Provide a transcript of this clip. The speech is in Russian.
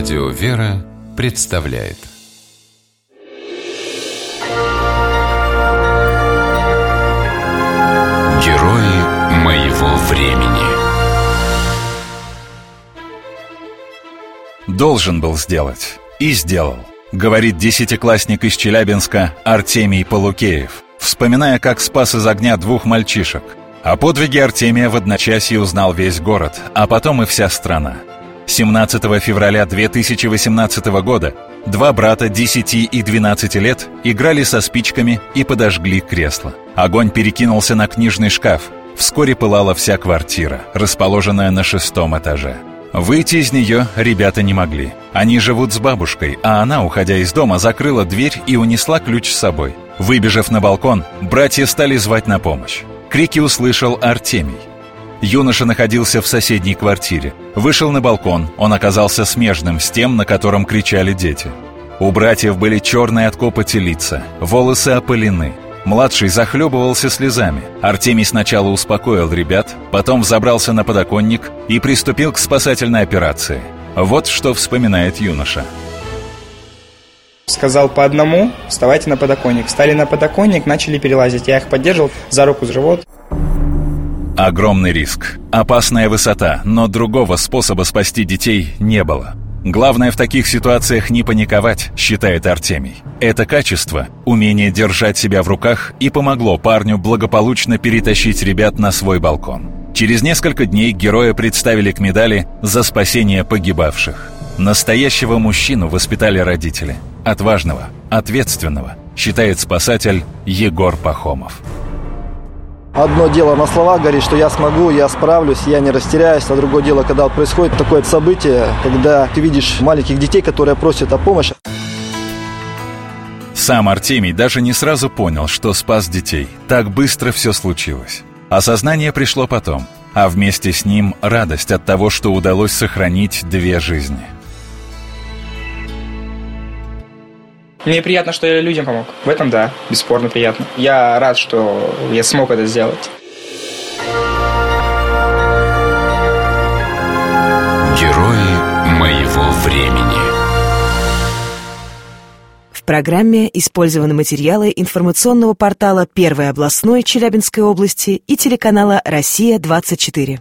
Радио «Вера» представляет. Герои моего времени. Должен был сделать. И сделал, говорит десятиклассник из Челябинска Артемий Полукеев, вспоминая, как спас из огня двух мальчишек. О подвиге Артемия в одночасье узнал весь город, а потом и вся страна – 17 февраля 2018 года два брата 10 и 12 лет играли со спичками и подожгли кресло. Огонь перекинулся на книжный шкаф. Вскоре пылала вся квартира, расположенная на шестом этаже. Выйти из нее ребята не могли. Они живут с бабушкой, а она, уходя из дома, закрыла дверь и унесла ключ с собой. Выбежав на балкон, братья стали звать на помощь. Крики услышал Артемий. Юноша находился в соседней квартире. Вышел на балкон, он оказался смежным с тем, на котором кричали дети. У братьев были черные от копоти лица, волосы опылены. Младший захлебывался слезами. Артемий сначала успокоил ребят, потом взобрался на подоконник и приступил к спасательной операции. Вот что вспоминает юноша. Сказал по одному, вставайте на подоконник. Стали на подоконник, начали перелазить. Я их поддерживал за руку, за живот. Огромный риск, опасная высота, но другого способа спасти детей не было. Главное в таких ситуациях не паниковать, считает Артемий. Это качество, умение держать себя в руках и помогло парню благополучно перетащить ребят на свой балкон. Через несколько дней героя представили к медали за спасение погибавших. Настоящего мужчину воспитали родители. Отважного, ответственного, считает спасатель Егор Пахомов. Одно дело на словах говорить, что я смогу, я справлюсь, я не растеряюсь. А другое дело, когда вот происходит такое событие, когда ты видишь маленьких детей, которые просят о помощи. Сам Артемий даже не сразу понял, что спас детей. Так быстро все случилось. Осознание пришло потом, а вместе с ним радость от того, что удалось сохранить две жизни – Мне приятно, что я людям помог. В этом, да, бесспорно приятно. Я рад, что я смог это сделать. Герои моего времени. В программе использованы материалы информационного портала «Первой областной Челябинской области» и телеканала «Россия-24».